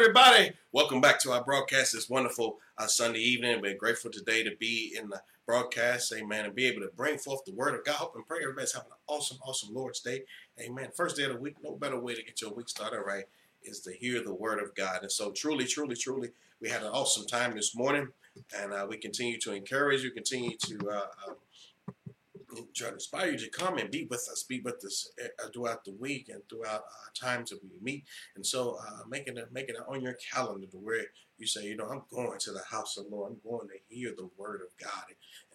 Everybody. Welcome back to our broadcast this wonderful uh, Sunday evening. We're grateful today to be in the broadcast, amen, and be able to bring forth the word of God. Hope and pray everybody's having an awesome, awesome Lord's Day. Amen. First day of the week, no better way to get your week started right is to hear the word of God. And so, truly, truly, truly, we had an awesome time this morning, and uh, we continue to encourage you, continue to uh, uh, inspire you to come and be with us, be with us uh, throughout the week and throughout uh, times that we meet. And so, uh, making it making it on your calendar to where you say, you know, I'm going to the house of the Lord. I'm going to hear the word of God,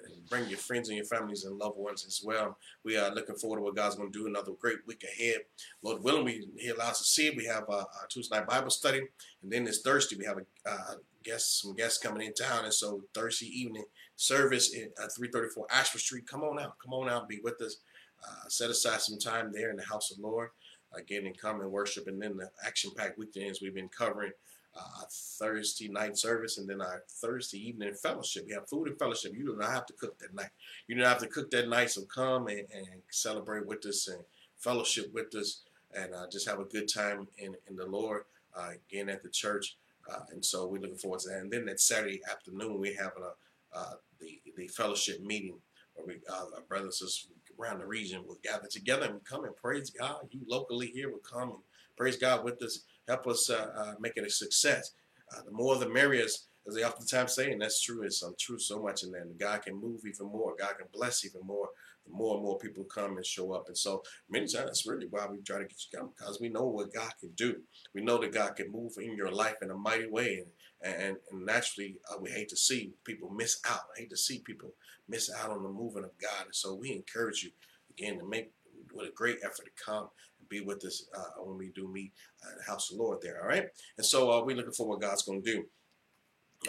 and, and bring your friends and your families and loved ones as well. We are looking forward to what God's going to do. Another great week ahead, Lord willing. We He allows us to see it. We have a, a Tuesday night Bible study, and then this Thursday we have a uh, guest, some guests coming in town, and so Thursday evening service at 334 Ashford Street. Come on out. Come on out be with us. Uh, set aside some time there in the house of Lord. Again, and come and worship. And then the action packed weekends we've been covering uh, Thursday night service and then our Thursday evening fellowship. We have food and fellowship. You do not have to cook that night. You don't have to cook that night. So come and, and celebrate with us and fellowship with us and uh, just have a good time in, in the Lord. Uh, again at the church. Uh, and so we're looking forward to that. And then that Saturday afternoon, we have a, uh, the, the fellowship meeting where we, uh, our brothers and sisters around the region will gather together and come and praise God. You locally here will come and praise God with us, help us uh, uh, make it a success. Uh, the more the merrier, as they oftentimes say, and that's true. It's um, true so much in. And God can move even more. God can bless even more. More and more people come and show up. And so many times that's really why we try to get you come because we know what God can do. We know that God can move in your life in a mighty way. And and, and naturally, uh, we hate to see people miss out. I hate to see people miss out on the moving of God. And so we encourage you again to make with a great effort to come and be with us uh, when we do meet at the house of the Lord there. All right. And so uh, we're looking for what God's going to do.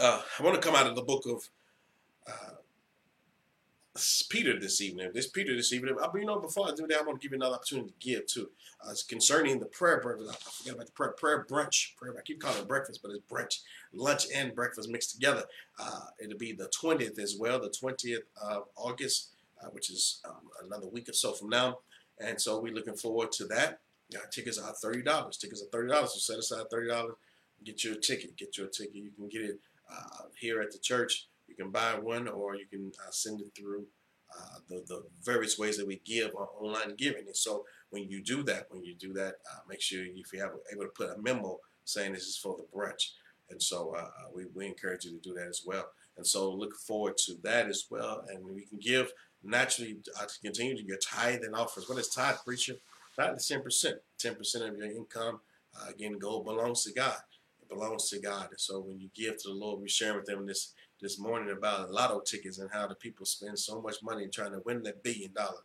Uh, I want to come out of the book of uh, Peter this evening. This Peter this evening. But you know, before I do that, I want to give you another opportunity to give too. Uh, it's concerning the prayer breakfast. I forgot about the prayer prayer brunch. Prayer. I keep calling it breakfast, but it's brunch, lunch and breakfast mixed together. Uh, it'll be the twentieth as well, the twentieth of August, uh, which is um, another week or so from now. And so we're looking forward to that. Yeah, tickets are thirty dollars. Tickets are thirty dollars. So set aside thirty dollars. Get your ticket. Get your ticket. You can get it uh, here at the church you can buy one or you can uh, send it through uh, the, the various ways that we give on online giving. And so when you do that, when you do that, uh, make sure if you have able to put a memo saying this is for the brunch. And so uh, uh, we, we encourage you to do that as well. And so look forward to that as well. And we can give naturally uh, to continue to your tithe and offers. What is tithe, preacher? Tithe is 10%. 10% of your income, uh, again, gold belongs to God. It belongs to God. And so when you give to the Lord, we share with them this this morning about lotto tickets and how the people spend so much money trying to win that billion dollars.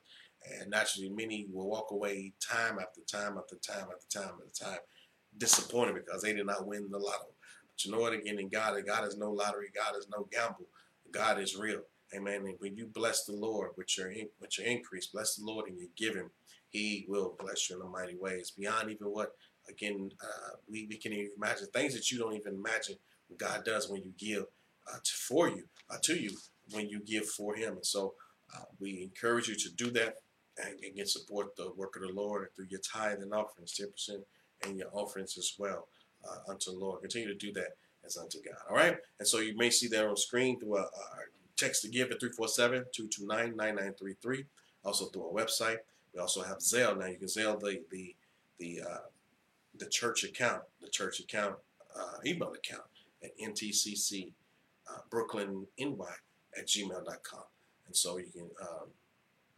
And naturally, many will walk away time after time after time after time after time disappointed because they did not win the lotto. But you know what? Again, in God, God is no lottery. God is no gamble. God is real. Amen. And when you bless the Lord with your with your increase, bless the Lord and you give Him, He will bless you in a mighty way. It's beyond even what again uh, we we can even imagine things that you don't even imagine what God does when you give to, for you, uh, to you when you give for Him. And so uh, we encourage you to do that and again support the work of the Lord through your tithe and offerings, 10% and your offerings as well uh, unto the Lord. Continue to do that as unto God. All right? And so you may see that on screen through a, a text to give at 347 229 9933. Also through our website. We also have Zelle. Now you can Zelle the, the, the, uh, the church account, the church account, uh, email account at ntcc uh, brooklynny at gmail.com. And so you can um,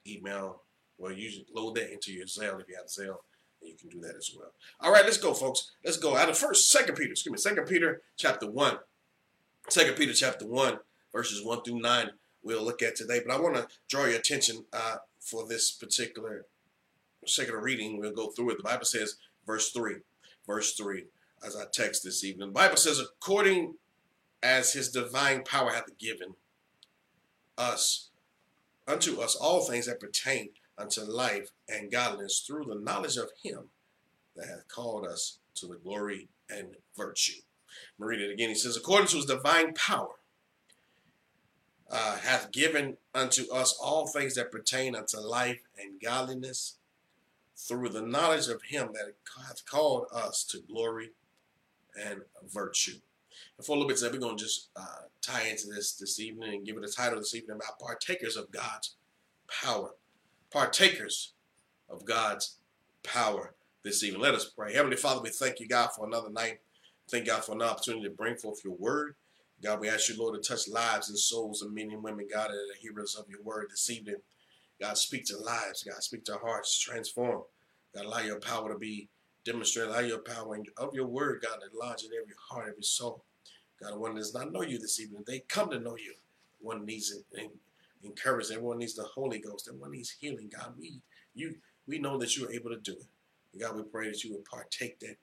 email, well, you load that into your Zelle if you have Zelle, and you can do that as well. All right, let's go, folks. Let's go. Out of first, Second Peter, excuse me, Second Peter chapter 1. Second Peter chapter 1, verses 1 through 9, we'll look at today. But I want to draw your attention uh, for this particular second reading. We'll go through it. The Bible says, verse 3, verse 3, as I text this evening. The Bible says, according as his divine power hath given us unto us all things that pertain unto life and godliness through the knowledge of him that hath called us to the glory and virtue. I'm read it again. He says, according to his divine power, uh, hath given unto us all things that pertain unto life and godliness through the knowledge of him that hath called us to glory and virtue. And for a little bit today, we're going to just uh, tie into this this evening and give it a title this evening about partakers of God's power. Partakers of God's power this evening. Let us pray. Heavenly Father, we thank you, God, for another night. Thank God for an opportunity to bring forth your word. God, we ask you, Lord, to touch lives and souls of men and women, God, that are hearers of your word this evening. God, speak to lives. God, speak to hearts. Transform. God, allow your power to be demonstrated. Allow your power of your word, God, that lodge in every heart, every soul. God, one does not know you this evening, they come to know you. One needs encouragement. Everyone needs the Holy Ghost. Everyone needs healing. God, we you we know that you are able to do it. And God, we pray that you would partake that.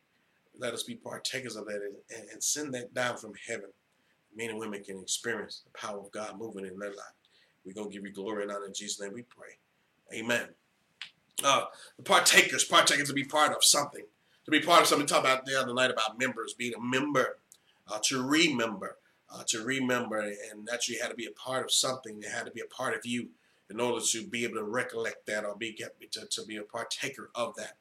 Let us be partakers of that and, and send that down from heaven. Men and women can experience the power of God moving in their life. We're going to give you glory and honor in Jesus' name we pray. Amen. Uh, the partakers, partakers to be part of something. To be part of something. Talk about the other night about members, being a member, uh, to remember, uh, to remember, and that you had to be a part of something. It had to be a part of you in order to be able to recollect that or be to, to be a partaker of that.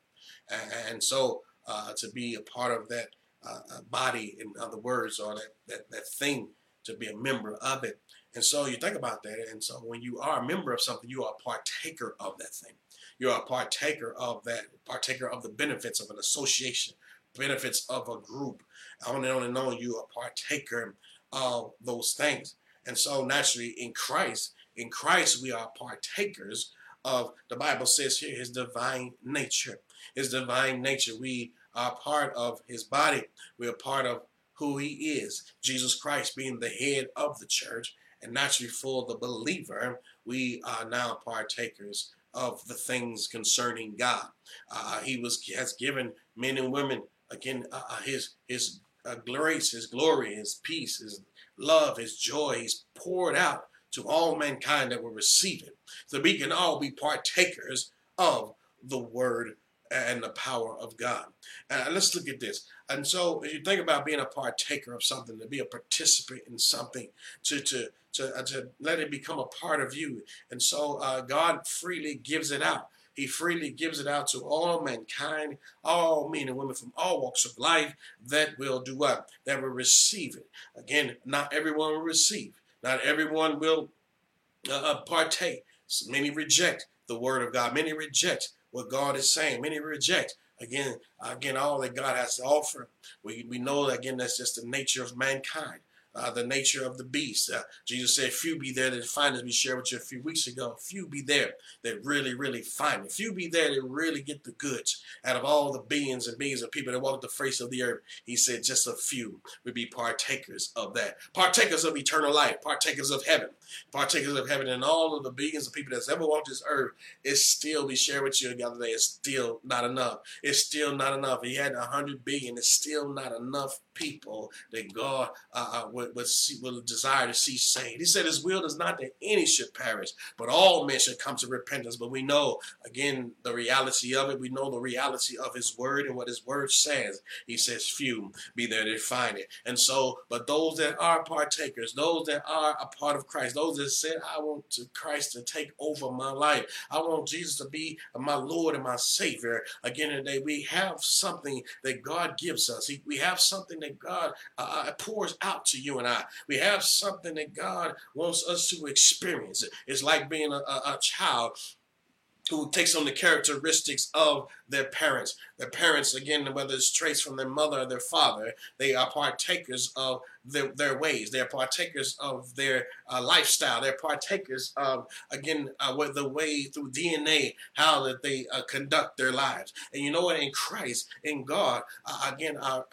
And, and so uh, to be a part of that uh, uh, body, in other words, or that, that, that thing, to be a member of it. And so you think about that. And so when you are a member of something, you are a partaker of that thing. You are a partaker of that, partaker of the benefits of an association, benefits of a group. I only only know you a partaker of those things. And so naturally in Christ, in Christ we are partakers of the Bible says here his divine nature. His divine nature. We are part of his body. We are part of who he is. Jesus Christ being the head of the church and naturally for the believer, we are now partakers of the things concerning God. Uh, he was has given men and women again uh, uh, his his uh, grace, his glory, his peace, his love, his joy. He's poured out to all mankind that will receive it. So we can all be partakers of the word and the power of God. And let's look at this. And so, as you think about being a partaker of something, to be a participant in something, to to to, uh, to let it become a part of you, and so uh, God freely gives it out. He freely gives it out to all mankind, all men and women from all walks of life that will do what? That will receive it. Again, not everyone will receive. Not everyone will uh, uh partake. Many reject the word of God. Many reject what God is saying. Many reject again, again, all that God has to offer. We, we know again, that's just the nature of mankind uh, the nature of the beast. Uh, Jesus said, Few be there that find as we shared with you a few weeks ago. Few be there that really, really find it. Few be there that really get the goods out of all the billions and billions of people that walk the face of the earth. He said, Just a few would be partakers of that. Partakers of eternal life, partakers of heaven, partakers of heaven, and all of the billions of people that's ever walked this earth. It still be shared with you the other day. It's still not enough. It's still not enough. He had a hundred billion. It's still not enough people that God uh, uh would, would, see, would desire to see saved. He said his will is not that any should perish, but all men should come to repentance. But we know, again, the reality of it. We know the reality of his word and what his word says. He says, few be there to find it. And so, but those that are partakers, those that are a part of Christ, those that said, I want to Christ to take over my life. I want Jesus to be my Lord and my Savior. Again today, we have something that God gives us. we have something that God uh, uh, pours out to you and I. We have something that God wants us to experience. It's like being a, a, a child who takes on the characteristics of their parents. Their parents, again, whether it's traits from their mother or their father, they are partakers of their, their ways. They're partakers of their uh, lifestyle. They're partakers of, again, uh, with the way through DNA, how that they uh, conduct their lives. And you know what? In Christ, in God, uh, again, our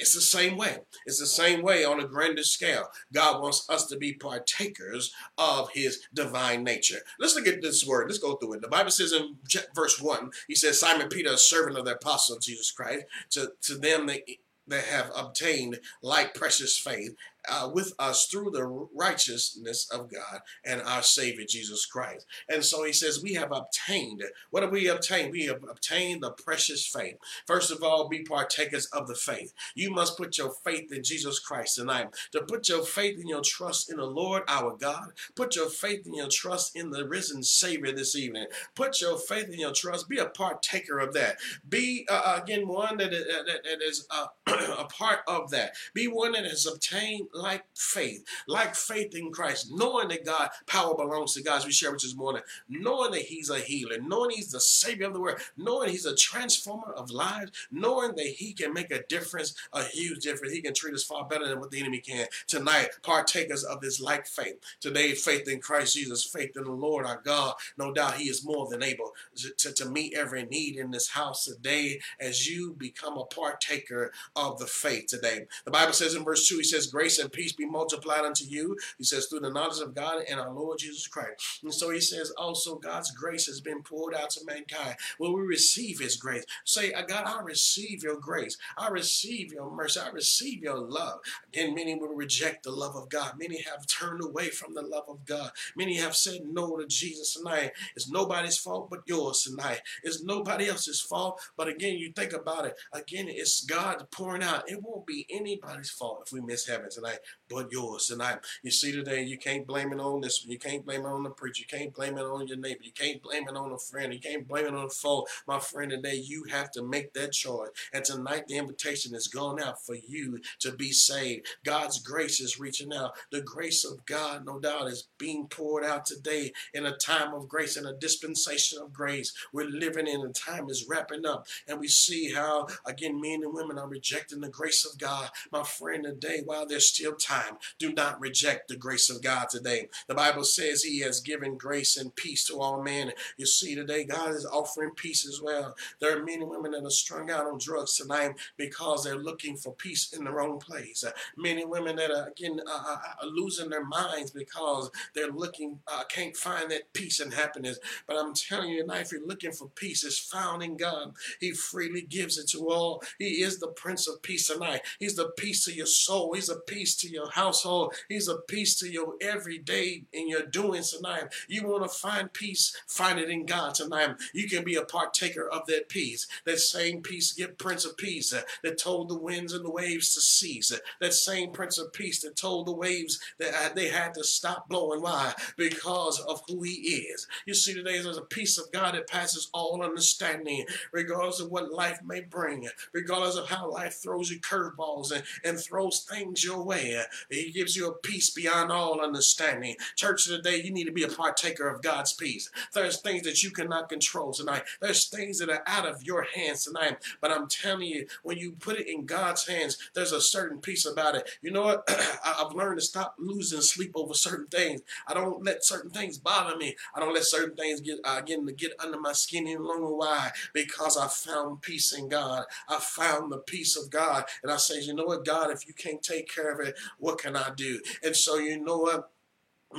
it's the same way. It's the same way on a grander scale. God wants us to be partakers of his divine nature. Let's look at this word. Let's go through it. The Bible says in verse 1, he says, Simon Peter, a servant of the apostle Jesus Christ, to, to them that, that have obtained like precious faith uh, with us through the righteousness of God and our Savior Jesus Christ. And so he says, We have obtained. What have we obtained? We have obtained the precious faith. First of all, be partakers of the faith. You must put your faith in Jesus Christ tonight. To put your faith and your trust in the Lord our God. Put your faith and your trust in the risen Savior this evening. Put your faith and your trust. Be a partaker of that. Be, uh, again, one that, that, that is uh, a part of that. Be one that has obtained like faith, like faith in Christ, knowing that God power belongs to God, as we share with this morning, knowing that He's a healer, knowing He's the Savior of the world, knowing He's a transformer of lives, knowing that He can make a difference, a huge difference. He can treat us far better than what the enemy can. Tonight, partakers of this like faith. Today, faith in Christ Jesus, faith in the Lord our God. No doubt He is more than able to, to meet every need in this house today as you become a partaker of the faith today. The Bible says in verse 2, He says, Grace and peace be multiplied unto you. He says, through the knowledge of God and our Lord Jesus Christ. And so he says, also God's grace has been poured out to mankind. Will we receive his grace? Say, uh, God, I receive your grace. I receive your mercy. I receive your love. Again, many will reject the love of God. Many have turned away from the love of God. Many have said no to Jesus tonight. It's nobody's fault but yours tonight. It's nobody else's fault. But again, you think about it. Again, it's God pouring out. It won't be anybody's fault if we miss heaven tonight but yours tonight. You see today, you can't blame it on this one. You can't blame it on the preacher. You can't blame it on your neighbor. You can't blame it on a friend. You can't blame it on a foe. My friend, today you have to make that choice. And tonight the invitation is gone out for you to be saved. God's grace is reaching out. The grace of God, no doubt, is being poured out today in a time of grace, in a dispensation of grace. We're living in a time is wrapping up. And we see how, again, men and women are rejecting the grace of God. My friend, today, while there's still time, do not reject the grace of God today. The Bible says He has given grace and peace to all men. You see, today, God is offering peace as well. There are men and women that are strung out on drugs tonight because they're looking for peace in the wrong place. Uh, men and women that are, again, uh, uh, uh losing their minds because they're looking, uh, can't find that peace and happiness. But I'm telling you tonight, if you're looking for peace, it's found in God. He freely gives it to all. He is the Prince of Peace tonight. He's the peace of your soul. He's the peace to your household. He's a peace to your everyday in your doings tonight. You want to find peace, find it in God tonight. You can be a partaker of that peace. That same peace, get Prince of Peace uh, that told the winds and the waves to cease. Uh, that same Prince of Peace that told the waves that uh, they had to stop blowing. Why? Because of who He is. You see, today there's a peace of God that passes all understanding, regardless of what life may bring, regardless of how life throws you curveballs and, and throws things your way. He gives you a peace beyond all understanding. Church today, you need to be a partaker of God's peace. There's things that you cannot control tonight. There's things that are out of your hands tonight. But I'm telling you, when you put it in God's hands, there's a certain peace about it. You know what? I've learned to stop losing sleep over certain things. I don't let certain things bother me. I don't let certain things get uh, to get under my skin any longer. Why? Because I found peace in God. I found the peace of God, and I say, you know what, God, if you can't take care of it, what can I do? And so you know what?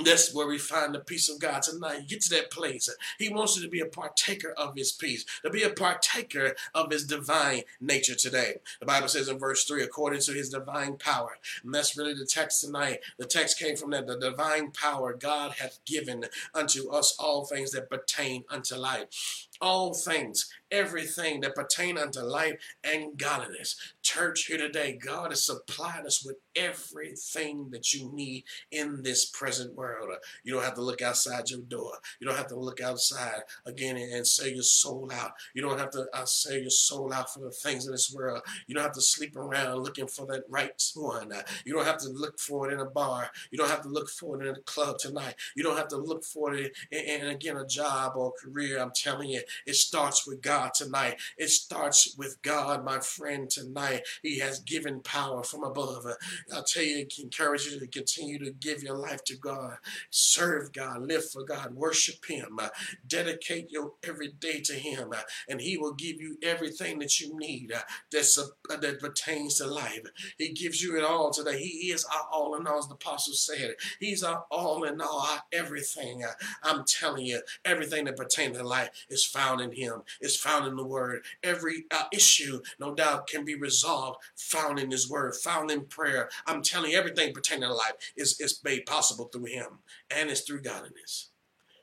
That's where we find the peace of God tonight. Get to that place. He wants you to be a partaker of his peace, to be a partaker of his divine nature today. The Bible says in verse 3, according to his divine power. And that's really the text tonight. The text came from that the divine power God hath given unto us all things that pertain unto life. All things everything that pertain unto life and godliness. Church, here today, God has supplied us with everything that you need in this present world. You don't have to look outside your door. You don't have to look outside again and, sell your soul out. You don't have to uh, sell your soul out for the things of this world. You don't have to sleep around looking for that right one. You don't have to look for it in a bar. You don't have to look for it in a club tonight. You don't have to look for it in, in again, a job or a career. I'm telling you, it starts with God. Tonight. It starts with God, my friend, tonight. He has given power from above. I'll tell you, encourage you to continue to give your life to God. Serve God, live for God, worship Him, dedicate your every day to Him, and He will give you everything that you need that's, uh, that pertains to life. He gives you it all today. He is our all in all, as the apostle said. He's our all in all, our everything. I'm telling you, everything that pertains to life is found in Him. It's found in the Word. Every uh, issue, no doubt, can be resolved found in His Word, found in prayer. I'm telling you, everything pertaining to life is, is made possible through Him, and it's through godliness.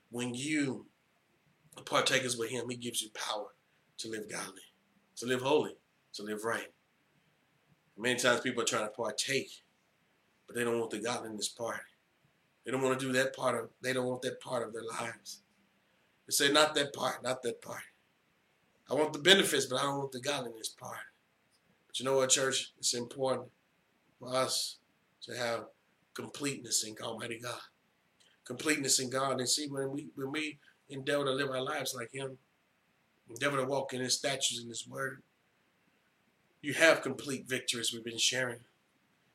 When you partakers with Him, He gives you power to live godly, to live holy, to live right. Many times people are trying to partake, but they don't want the godliness part. They don't want to do that part of. They don't want that part of their lives. They say, "Not that part, not that part." I want the benefits, but I don't want the godliness part. But you know what, church? It's important for us to have completeness in Almighty God. Completeness in God. And see, when we when we endeavor to live our lives like Him, endeavor to walk in His statutes and His Word, you have complete victory, as we've been sharing.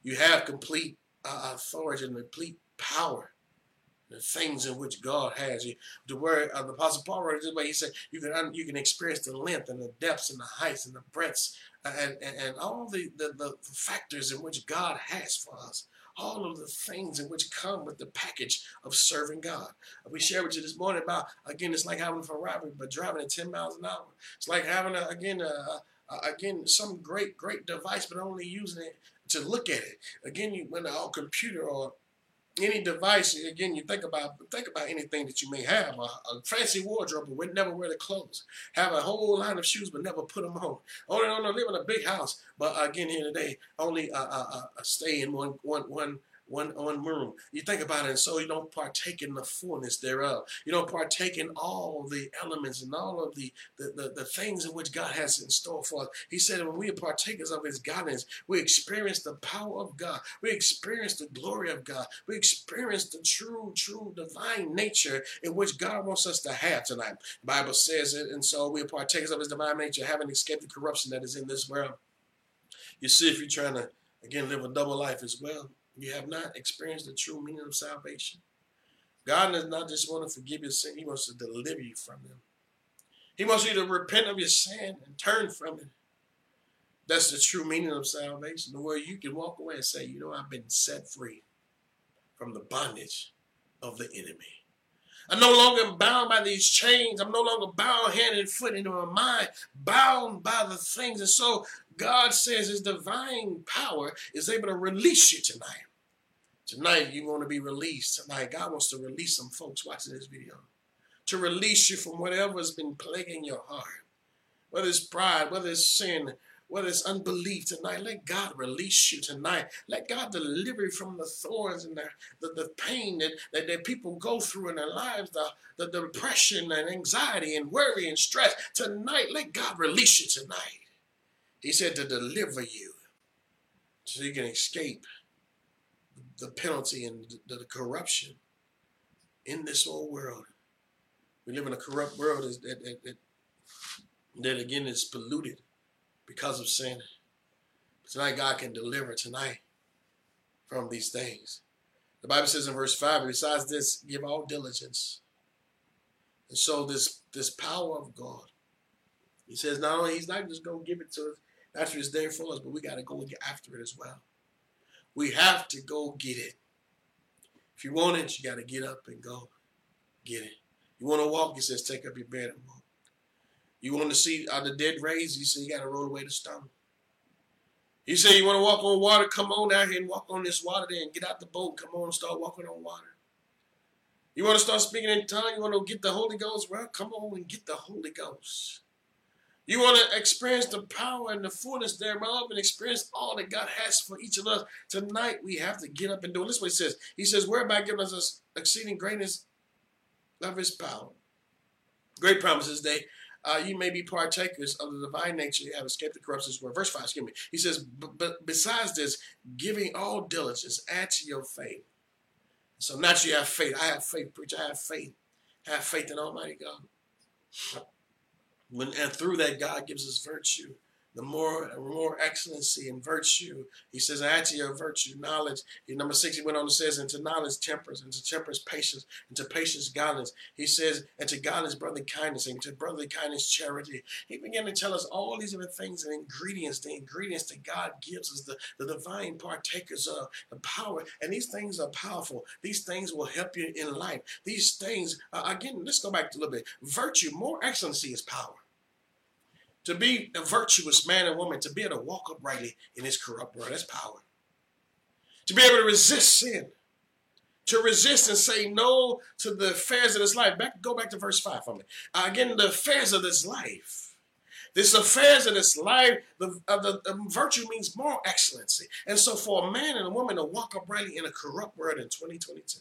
You have complete uh, authority and complete power. The things in which God has you. The word of uh, the Apostle Paul wrote it this way. He said, "You can you can experience the length and the depths and the heights and the breadths uh, and, and, and all the, the, the factors in which God has for us all of the things in which come with the package of serving God. We shared with you this morning about, again, it's like having a Ferrari, but driving at 10 miles an hour. It's like having, a, again, a, uh, again, some great, great device, but only using it to look at it. Again, you when a computer or any device, again, you think about think about anything that you may have, a, a fancy wardrobe, but never wear the clothes. Have a whole line of shoes, but never put them on. Only, only live in a big house, but again, here today, only uh, uh, uh, stay in one, one, one one one room. You think about it, and so you don't partake in the fullness thereof. You don't partake in all the elements and all of the the, the, the things in which God has in store for us. He said when we are partakers of his guidance, we experience the power of God. We experience the glory of God. We experience the true, true divine nature in which God wants us to have tonight. The Bible says it, and so we are partakers of his divine nature, having escaped the corruption that is in this world. You see, if you're trying to again live a double life as well, you have not experienced the true meaning of salvation. God does not just want to forgive your sin, He wants to deliver you from them. He wants you to repent of your sin and turn from it. That's the true meaning of salvation, the way you can walk away and say, you know, I've been set free from the bondage of the enemy. I'm no longer bound by these chains. I'm no longer bound hand and foot into my mind, bound by the things. And so God says his divine power is able to release you tonight. Tonight, you want to be released. Tonight, God wants to release some folks watching this video. To release you from whatever has been plaguing your heart. Whether it's pride, whether it's sin, whether it's unbelief tonight, let God release you tonight. Let God deliver you from the thorns and the, the, the pain that, that, that, people go through in their lives, the, the depression and anxiety and worry and stress. Tonight, let God release you tonight. He said to deliver you so you can escape the penalty and the, the corruption in this old world. We live in a corrupt world that, that, that, that again is polluted because of sin. Tonight, God can deliver tonight from these things. The Bible says in verse 5, besides this, give all diligence. And so this, this power of God, he says not only he's not just going to give it to us after it's there for us, but we got to go and get after it as well. We have to go get it. If you want it, you got to get up and go get it. You want to walk, he says, take up your bed and walk. You want to see are the dead raised, he said, you got to roll away the stone. He said, you want to walk on water, come on out here and walk on this water there and get out the boat. Come on and start walking on water. You want to start speaking in tongues? You want to get the Holy Ghost? Well, come on and get the Holy Ghost. You want to experience the power and the fullness thereof and experience all that God has for each of us. Tonight, we have to get up and do it. This is what he says. He says, whereby giving us exceeding greatness of his power. Great promises they uh, you may be partakers of the divine nature, you have escaped the corruptions word. Verse 5, excuse me. He says, but besides this, giving all diligence, add to your faith. So naturally you have faith. I have faith, preacher. I have faith. I have faith in Almighty God. When, and through that, God gives us virtue, the more more excellency and virtue. He says, add to your virtue knowledge. In number six, he went on and says, into knowledge, temperance, into temperance, patience, into patience, godliness. He says, and to godliness, brotherly kindness, and to brotherly kindness, charity. He began to tell us all these different things and ingredients, the ingredients that God gives us, the, the divine partakers of the power. And these things are powerful. These things will help you in life. These things, uh, again, let's go back a little bit. Virtue, more excellency is power to be a virtuous man and woman, to be able to walk uprightly in this corrupt world, that's power. To be able to resist sin, to resist and say no to the affairs of this life. Back, go back to verse 5 for me. Uh, again, the affairs of this life. This affairs of this life, the, uh, the, the virtue means moral excellency. And so for a man and a woman to walk uprightly in a corrupt world in 2022,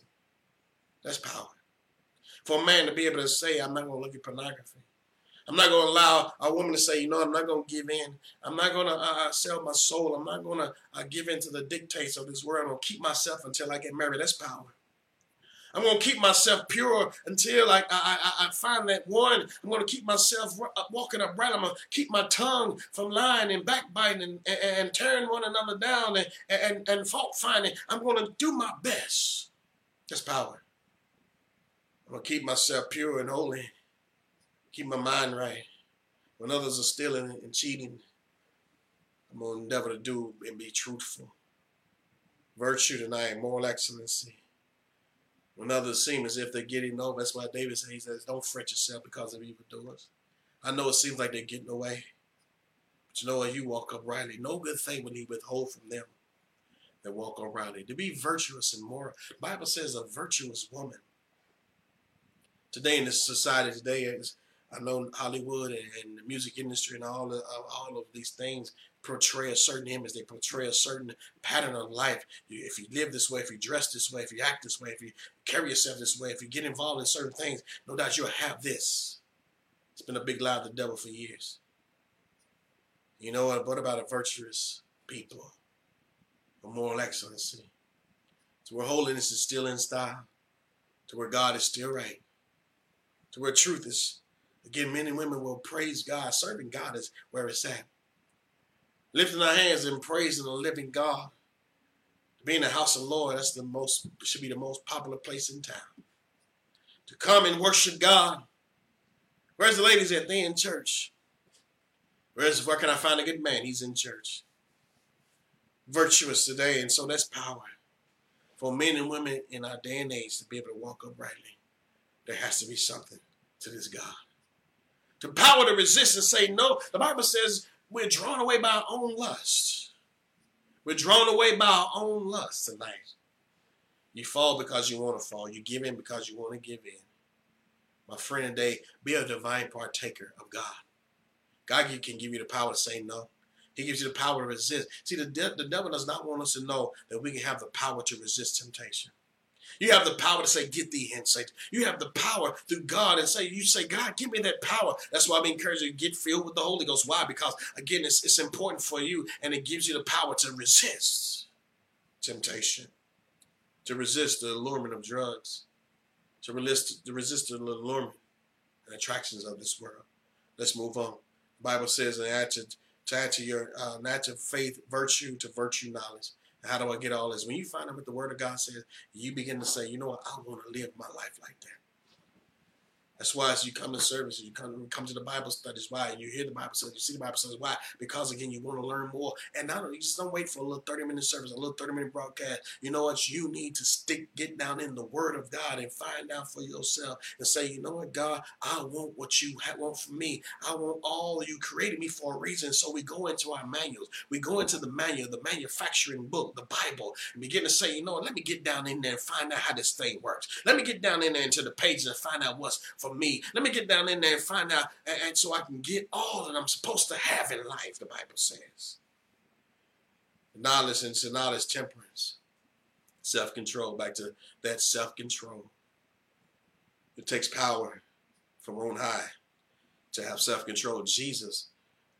that's power. For a man to be able to say, I'm not going to look at pornography. I'm not going to allow a woman to say, you know, I'm not going to give in. I'm not going to uh, sell my soul. I'm not going to uh, give in to the dictates of this world. I'm going to keep myself until I get married. That's power. I'm going to keep myself pure until I, I, I, find that one. I'm going to keep myself uh, walking upright. I'm going to keep my tongue from lying and backbiting and, and, and tearing one another down and, and, and fault finding. I'm going to do my best. That's power. I'm going to keep myself pure and holy keep my mind right. When others are stealing and cheating, I'm going to endeavor to do and be truthful. Virtue tonight, moral excellency. When others seem as if they're getting over, that's why David says, he says, don't fret yourself because of evildoers. I know it seems like they're getting away. But you know what? You walk uprightly. No good thing will he withhold from them that walk uprightly. To be virtuous and moral. Bible says a virtuous woman. Today in this society today, is I know Hollywood and, and, the music industry and all of, all of these things portray a certain image. They portray a certain pattern of life. if you live this way, if you dress this way, if you act this way, if you carry yourself this way, if you get involved in certain things, no doubt you'll have this. It's been a big lie of the devil for years. You know what? What about a virtuous people? A moral excellency. To where holiness is still in style. To where God is still right. To where truth is Again, men and women will praise God. Serving God is where it's at. Lifting our hands and praising the living God. Being the house of the Lord, that's the most should be the most popular place in town. To come and worship God. Where's the ladies at? They in church. Where's where can I find a good man? He's in church. Virtuous today, and so that's power. For men and women in our day and age to be able to walk uprightly, there has to be something to this God the power to resist and say no. The Bible says we're drawn away by our own lust. We're drawn away by our own lust tonight. You fall because you want to fall. You give in because you want to give in. My friend today, be a divine partaker of God. God can give you the power to say no. He gives you the power to resist. See, the, de- the devil does not want us to know that we can have the power to resist temptation. You have the power to say, Get thee hence, Satan. You have the power through God and say, You say, God, give me that power. That's why I'm encouraging you to get filled with the Holy Ghost. Why? Because, again, it's, it's important for you and it gives you the power to resist temptation, to resist the allurement of drugs, to resist, to resist the allurement and attractions of this world. Let's move on. The Bible says, and add to, to add to your uh, to faith, virtue, to virtue, knowledge. How do I get all this? When you find out what the Word of God says, you begin to say, you know what, I want to live my life like that. That's why as you come to service, you come come to the Bible studies. Why? You hear the Bible studies, you see the Bible studies. Why? Because again, you want to learn more. And not you just don't wait for a little 30 minute service, a little 30 minute broadcast. You know what? You need to stick, get down in the Word of God and find out for yourself and say, you know what, God, I want what you want for me. I want all you created me for a reason. So we go into our manuals. We go into the manual, the manufacturing book, the Bible, and begin to say, you know what? Let me get down in there and find out how this thing works. Let me get down in there into the pages and find out what's for me. Let me get down in there and find out, and, and so I can get all that I'm supposed to have in life, the Bible says. Knowledge and knowledge, temperance, self control. Back to that self control. It takes power from on high to have self control. Jesus,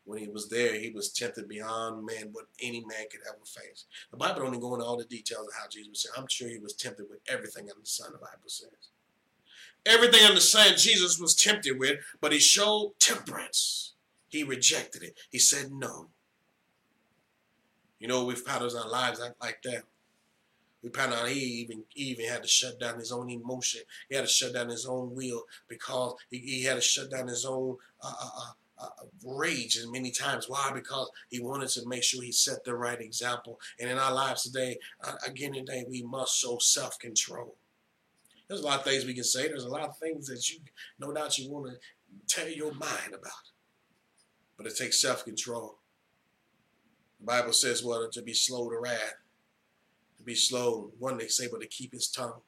when he was there, he was tempted beyond man what any man could ever face. The Bible don't go into all the details of how Jesus was. I'm sure he was tempted with everything under the sun. The Bible says. Everything under the sun Jesus was tempted with, but he showed temperance. He rejected it. He said no. You know, we've patterns our lives like that. We found out he even he even had to shut down his own emotion. He had to shut down his own will because he, he had to shut down his own uh, uh, uh, uh rage and many times. Why? Because he wanted to make sure he set the right example. And in our lives today, uh, again today, we must show self-control. There's a lot of things we can say. There's a lot of things that you, no doubt, you want to tell your mind about. But it takes self-control. The Bible says, well, to be slow to wrath to be slow, one they say, but to keep his tongue.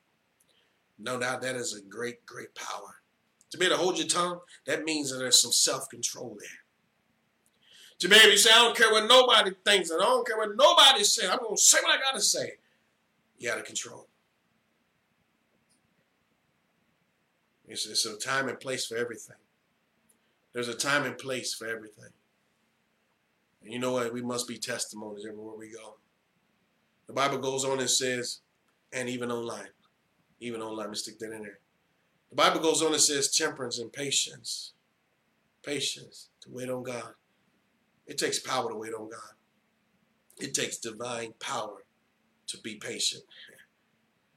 No doubt that is a great, great power. To be able to hold your tongue, that means that there's some self-control there. To be able to say, I don't care what nobody thinks, and I don't care what nobody says. I'm going to say what I got to say. You got to control. It's, it's a time and place for everything. There's a time and place for everything. And you know what? We must be testimonies everywhere we go. The Bible goes on and says, and even online, even online, let me stick that in there. The Bible goes on and says temperance and patience. Patience to wait on God. It takes power to wait on God. It takes divine power to be patient.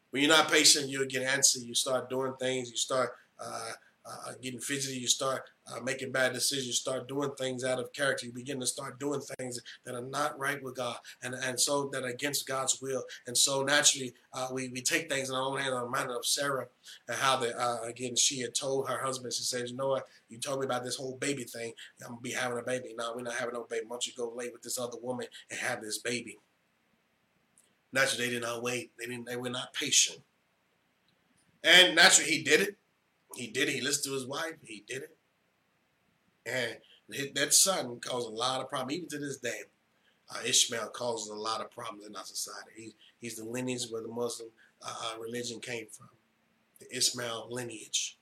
When you're not patient, you'll get antsy. You start doing things. You start uh, uh, getting fidgety, you start uh, making bad decisions, you start doing things out of character, you begin to start doing things that are not right with God, and, and so that against God's will. And so naturally, uh, we, we take things in our own hands. I'm reminded of Sarah and how, the, uh, again, she had told her husband, she says, you know what, you told me about this whole baby thing. I'm going to be having a baby. No, we're not having no baby. Why don't you go lay with this other woman and have this baby? Naturally, they did not wait. They didn't. They were not patient. And naturally, he did it. He did it. He listened to his wife. He did it. And that son caused a lot of problems, even to this day. Uh, Ishmael causes a lot of problems in our society. He, he's the lineage where the Muslim uh, uh, religion came from, the Ishmael lineage.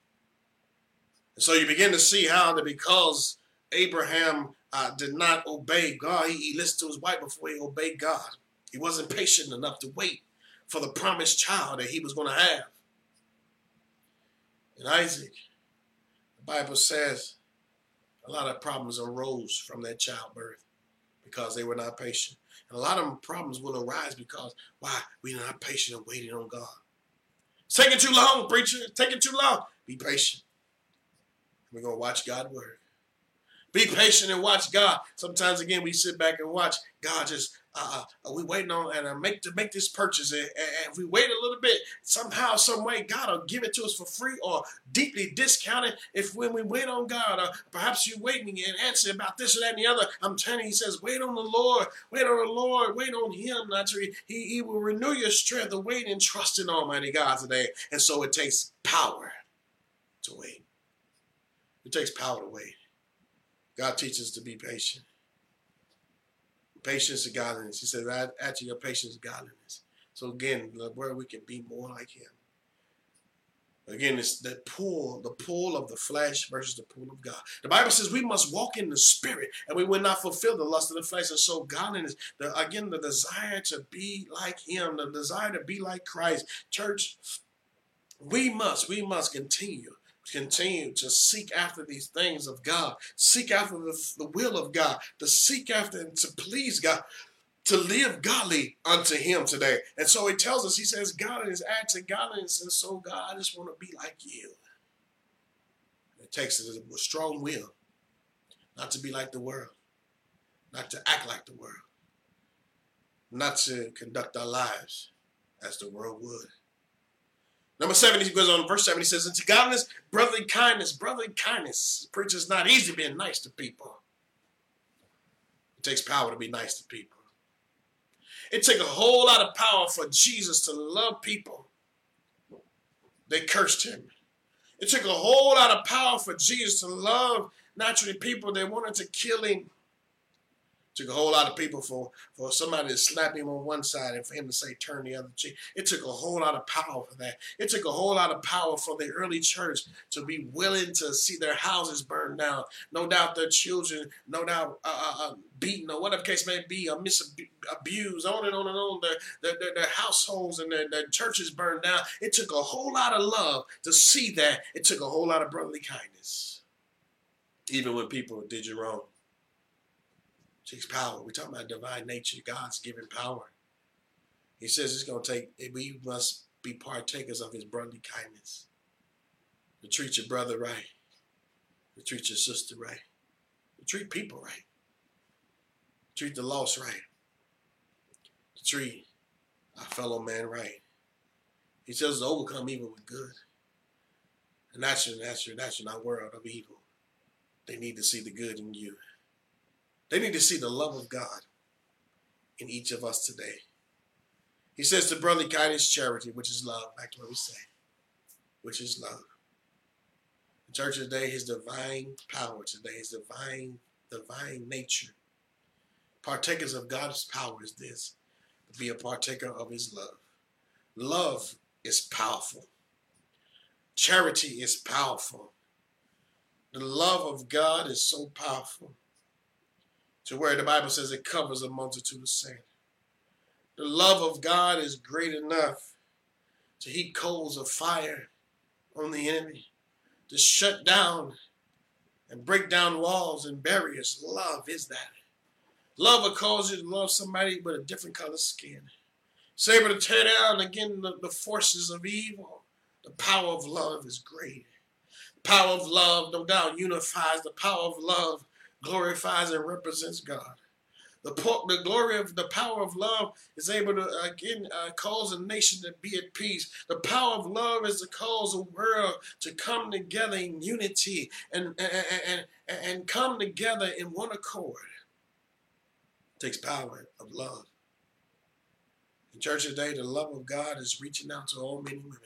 And so you begin to see how that because Abraham uh, did not obey God, he, he listened to his wife before he obeyed God. He wasn't patient enough to wait for the promised child that he was going to have. And Isaac, the Bible says a lot of problems arose from that childbirth because they were not patient. And a lot of problems will arise because why? We're not patient and waiting on God. It's taking too long, preacher. It's taking too long. Be patient. We're going to watch God work. Be patient and watch God. Sometimes, again, we sit back and watch God just uh, uh, we waiting on and uh, make to make this purchase, and, and, if we wait a little bit, somehow, some way, God will give it to us for free or deeply discounted. If when we wait on God, uh, perhaps you're waiting and answer about this or that and the other. I'm telling you, He says, wait on the Lord, wait on the Lord, wait on Him. Not to, he, he will renew your strength to wait and trust in Almighty God today. And so it takes power to wait. It takes power to wait. God teaches us to be patient. Patience and godliness. He says, to your patience godliness. So again, where we can be more like him. Again, it's the pull, the pull of the flesh versus the pull of God. The Bible says we must walk in the spirit and we will not fulfill the lust of the flesh. And so godliness, the, again, the desire to be like him, the desire to be like Christ. Church, we must, we must continue continue to seek after these things of God, seek after the, the will of God, to seek after and to please God, to live godly unto Him today. And so He tells us, He says, godliness add to godliness. And so, God, I just want to be like you. It takes a strong will not to be like the world, not to act like the world, not to conduct our lives as the world would. Number seven, he goes on, verse seven, he says, Into godliness, brotherly kindness, brotherly kindness. Preacher's not easy being nice to people. It takes power to be nice to people. It takes a whole lot of power for Jesus to love people. They cursed him. It took a whole lot of power for Jesus to love naturally people They wanted to kill him. It took a whole lot of people for, for somebody to slap him on one side and for him to say, turn the other cheek. It took a whole lot of power for that. It took a whole lot of power for the early church to be willing to see their houses burned down. No doubt their children, no doubt uh, uh, uh beaten or whatever case may be, or misabused, on and on and on. Their, their, their, their households and their, their churches burned down. It took a whole lot of love to see that. It took a whole lot of brotherly kindness. Even when people did you wrong. Takes power. We're talking about divine nature. God's given power. He says it's going to take, we must be partakers of his brotherly kindness. To treat your brother right. To treat your sister right. To treat people right. Treat the lost right. To treat our fellow man right. He says to overcome evil with good. And that's your, that's your, that's your not world of evil. They need to see the good in you. They need to see the love of God in each of us today. He says to brotherly kindness, charity, which is love. Back to what we say, which is love. The church today, his divine power today, his divine, divine nature. Partakers of God's power is this to be a partaker of his love. Love is powerful. Charity is powerful. The love of God is so powerful to where the Bible says it covers a multitude of sin. The love of God is great enough to heap coals of fire on the enemy, to shut down and break down walls and barriers. Love is that. Love will cause you to love somebody with a different color skin. It's able to tear down again the, the forces of evil. The power of love is great. The power of love, no doubt, unifies. The power of love glorifies and represents God. The, the glory of the power of love is able to again uh, cause a nation to be at peace. The power of love is to cause a world to come together in unity and and, and, and come together in one accord. It takes power of love. In church today, the love of God is reaching out to all men and women.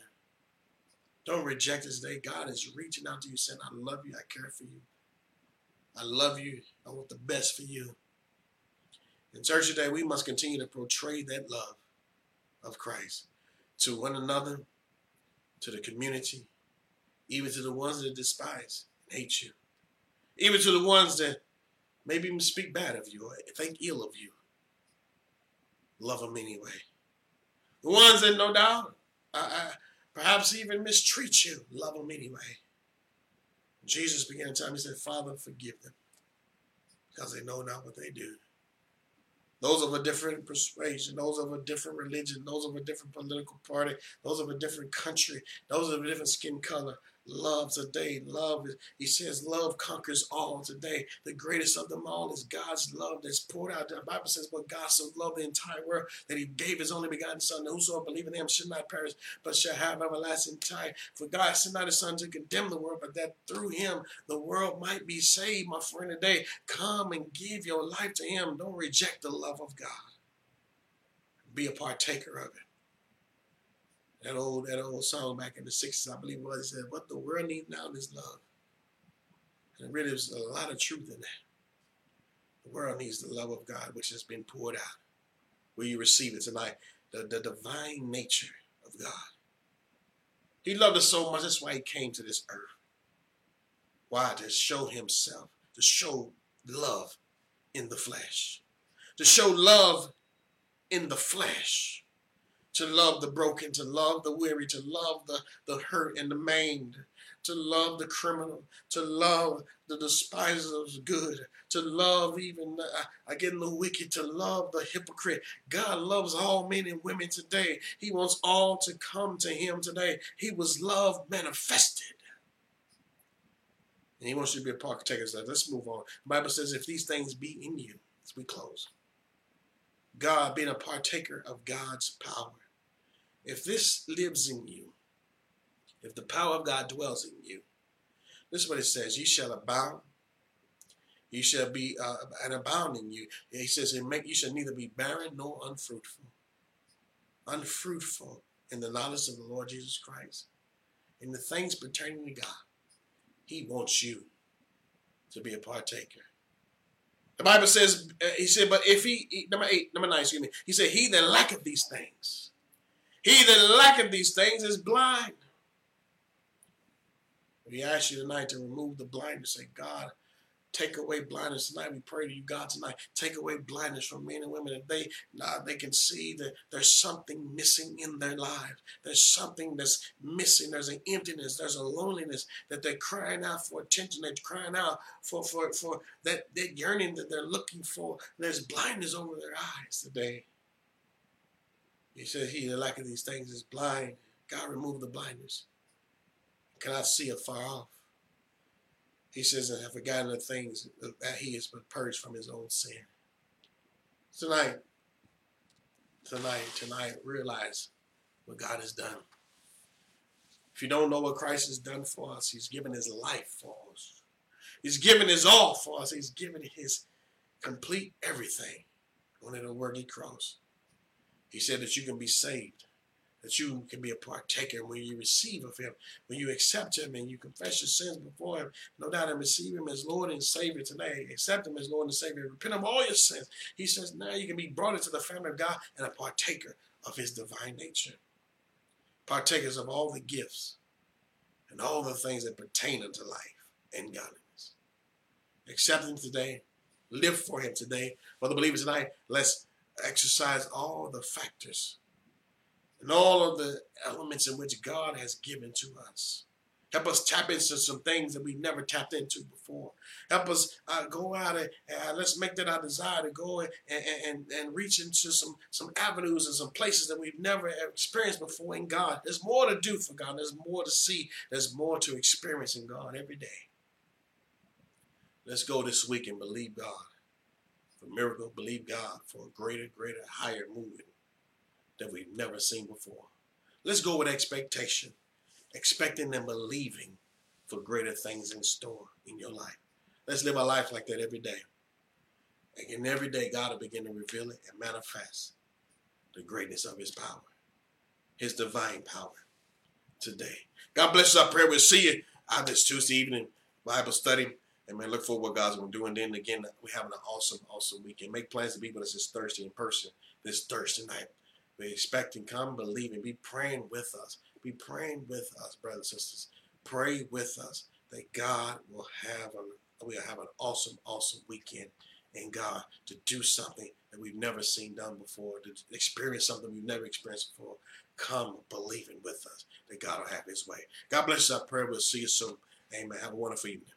Don't reject this day. God is reaching out to you, saying, I love you, I care for you. I love you. I want the best for you. In church today, we must continue to portray that love of Christ to one another, to the community, even to the ones that despise and hate you, even to the ones that maybe even speak bad of you or think ill of you. Love them anyway. The ones that no doubt uh, uh, perhaps even mistreat you, love them anyway. Jesus began to tell me, he said, Father, forgive them because they know not what they do. Those of a different persuasion, those of a different religion, those of a different political party, those of a different country, those of a different skin color, love today. Love he says, love conquers all today. The greatest of them all is God's love that's poured out. The Bible says, but God so loved the entire world that he gave his only begotten Son, whosoever believe in him should not perish, but shall have everlasting life. For God sent not his Son to condemn the world, but that through him the world might be saved, my friend, today. Come and give your life to him. Don't reject the love of God. Be a partaker of it that old that old song back in the 60s, I believe it was, it said, What the world needs now is love. And really, there's a lot of truth in that. The world needs the love of God, which has been poured out. Will you receive it tonight? The, the divine nature of God. He loved us so much, that's why he came to this earth. Why? To show himself, to show love in the flesh, to show love in the flesh to love the broken, to love the weary, to love the, the hurt and the maimed, to love the criminal, to love the despisers of good, to love even, uh, again, the wicked, to love the hypocrite. God loves all men and women today. He wants all to come to him today. He was love manifested. And he wants you to be a partaker of that. Let's move on. The Bible says, if these things be in you, as we close, God being a partaker of God's power if this lives in you, if the power of God dwells in you, this is what it says: You shall abound. You shall be uh, and abound in you. He says, "And make you shall neither be barren nor unfruitful." Unfruitful in the knowledge of the Lord Jesus Christ, in the things pertaining to God. He wants you to be a partaker. The Bible says, uh, he said, but if he, number eight, number nine, excuse me, he said, he that lacketh these things he that lacketh these things is blind. We ask you tonight to remove the blindness. Say, God, Take away blindness tonight. We pray to you, God, tonight. Take away blindness from men and women that they now they can see that there's something missing in their lives. There's something that's missing. There's an emptiness. There's a loneliness that they're crying out for attention. They're crying out for for for that that yearning that they're looking for. There's blindness over their eyes today. He said, He that lacketh these things is blind. God remove the blindness. Cannot see afar off. He says, and have forgotten the things that he has purged from his own sin. Tonight, tonight, tonight, realize what God has done. If you don't know what Christ has done for us, he's given his life for us. He's given his all for us. He's given his complete everything on that worthy cross. He said that you can be saved that you can be a partaker when you receive of him, when you accept him and you confess your sins before him, no doubt and receive him as Lord and Savior today. Accept him as Lord and Savior. Repent of all your sins. He says now you can be brought into the family of God and a partaker of his divine nature. Partakers of all the gifts and all the things that pertain unto life and godliness. Accept him today. Live for him today. For the believers tonight, let's exercise all the factors and all of the elements in which God has given to us. Help us tap into some things that we've never tapped into before. Help us uh, go out and uh, let's make that our desire to go and, and, and reach into some, some avenues and some places that we've never experienced before in God. There's more to do for God. There's more to see. There's more to experience in God every day. Let's go this week and believe God for miracle. Believe God for a greater, greater, higher movement that we've never seen before. Let's go with expectation, expecting and believing for greater things in store in your life. Let's live our life like that every day. And every day, God will begin to reveal it and manifest the greatness of his power, his divine power today. God bless us. I pray we'll see you on this Tuesday evening Bible study. And man, look for what God's going to do. And then again, we're having an awesome, awesome weekend. Make plans to be with us this Thursday in person, this Thursday night. Be expecting, come believing, be praying with us. Be praying with us, brothers and sisters. Pray with us that God will have an we'll have an awesome, awesome weekend in God to do something that we've never seen done before, to experience something we've never experienced before. Come believing with us that God will have his way. God bless us. I pray we'll see you soon. Amen. Have a wonderful evening.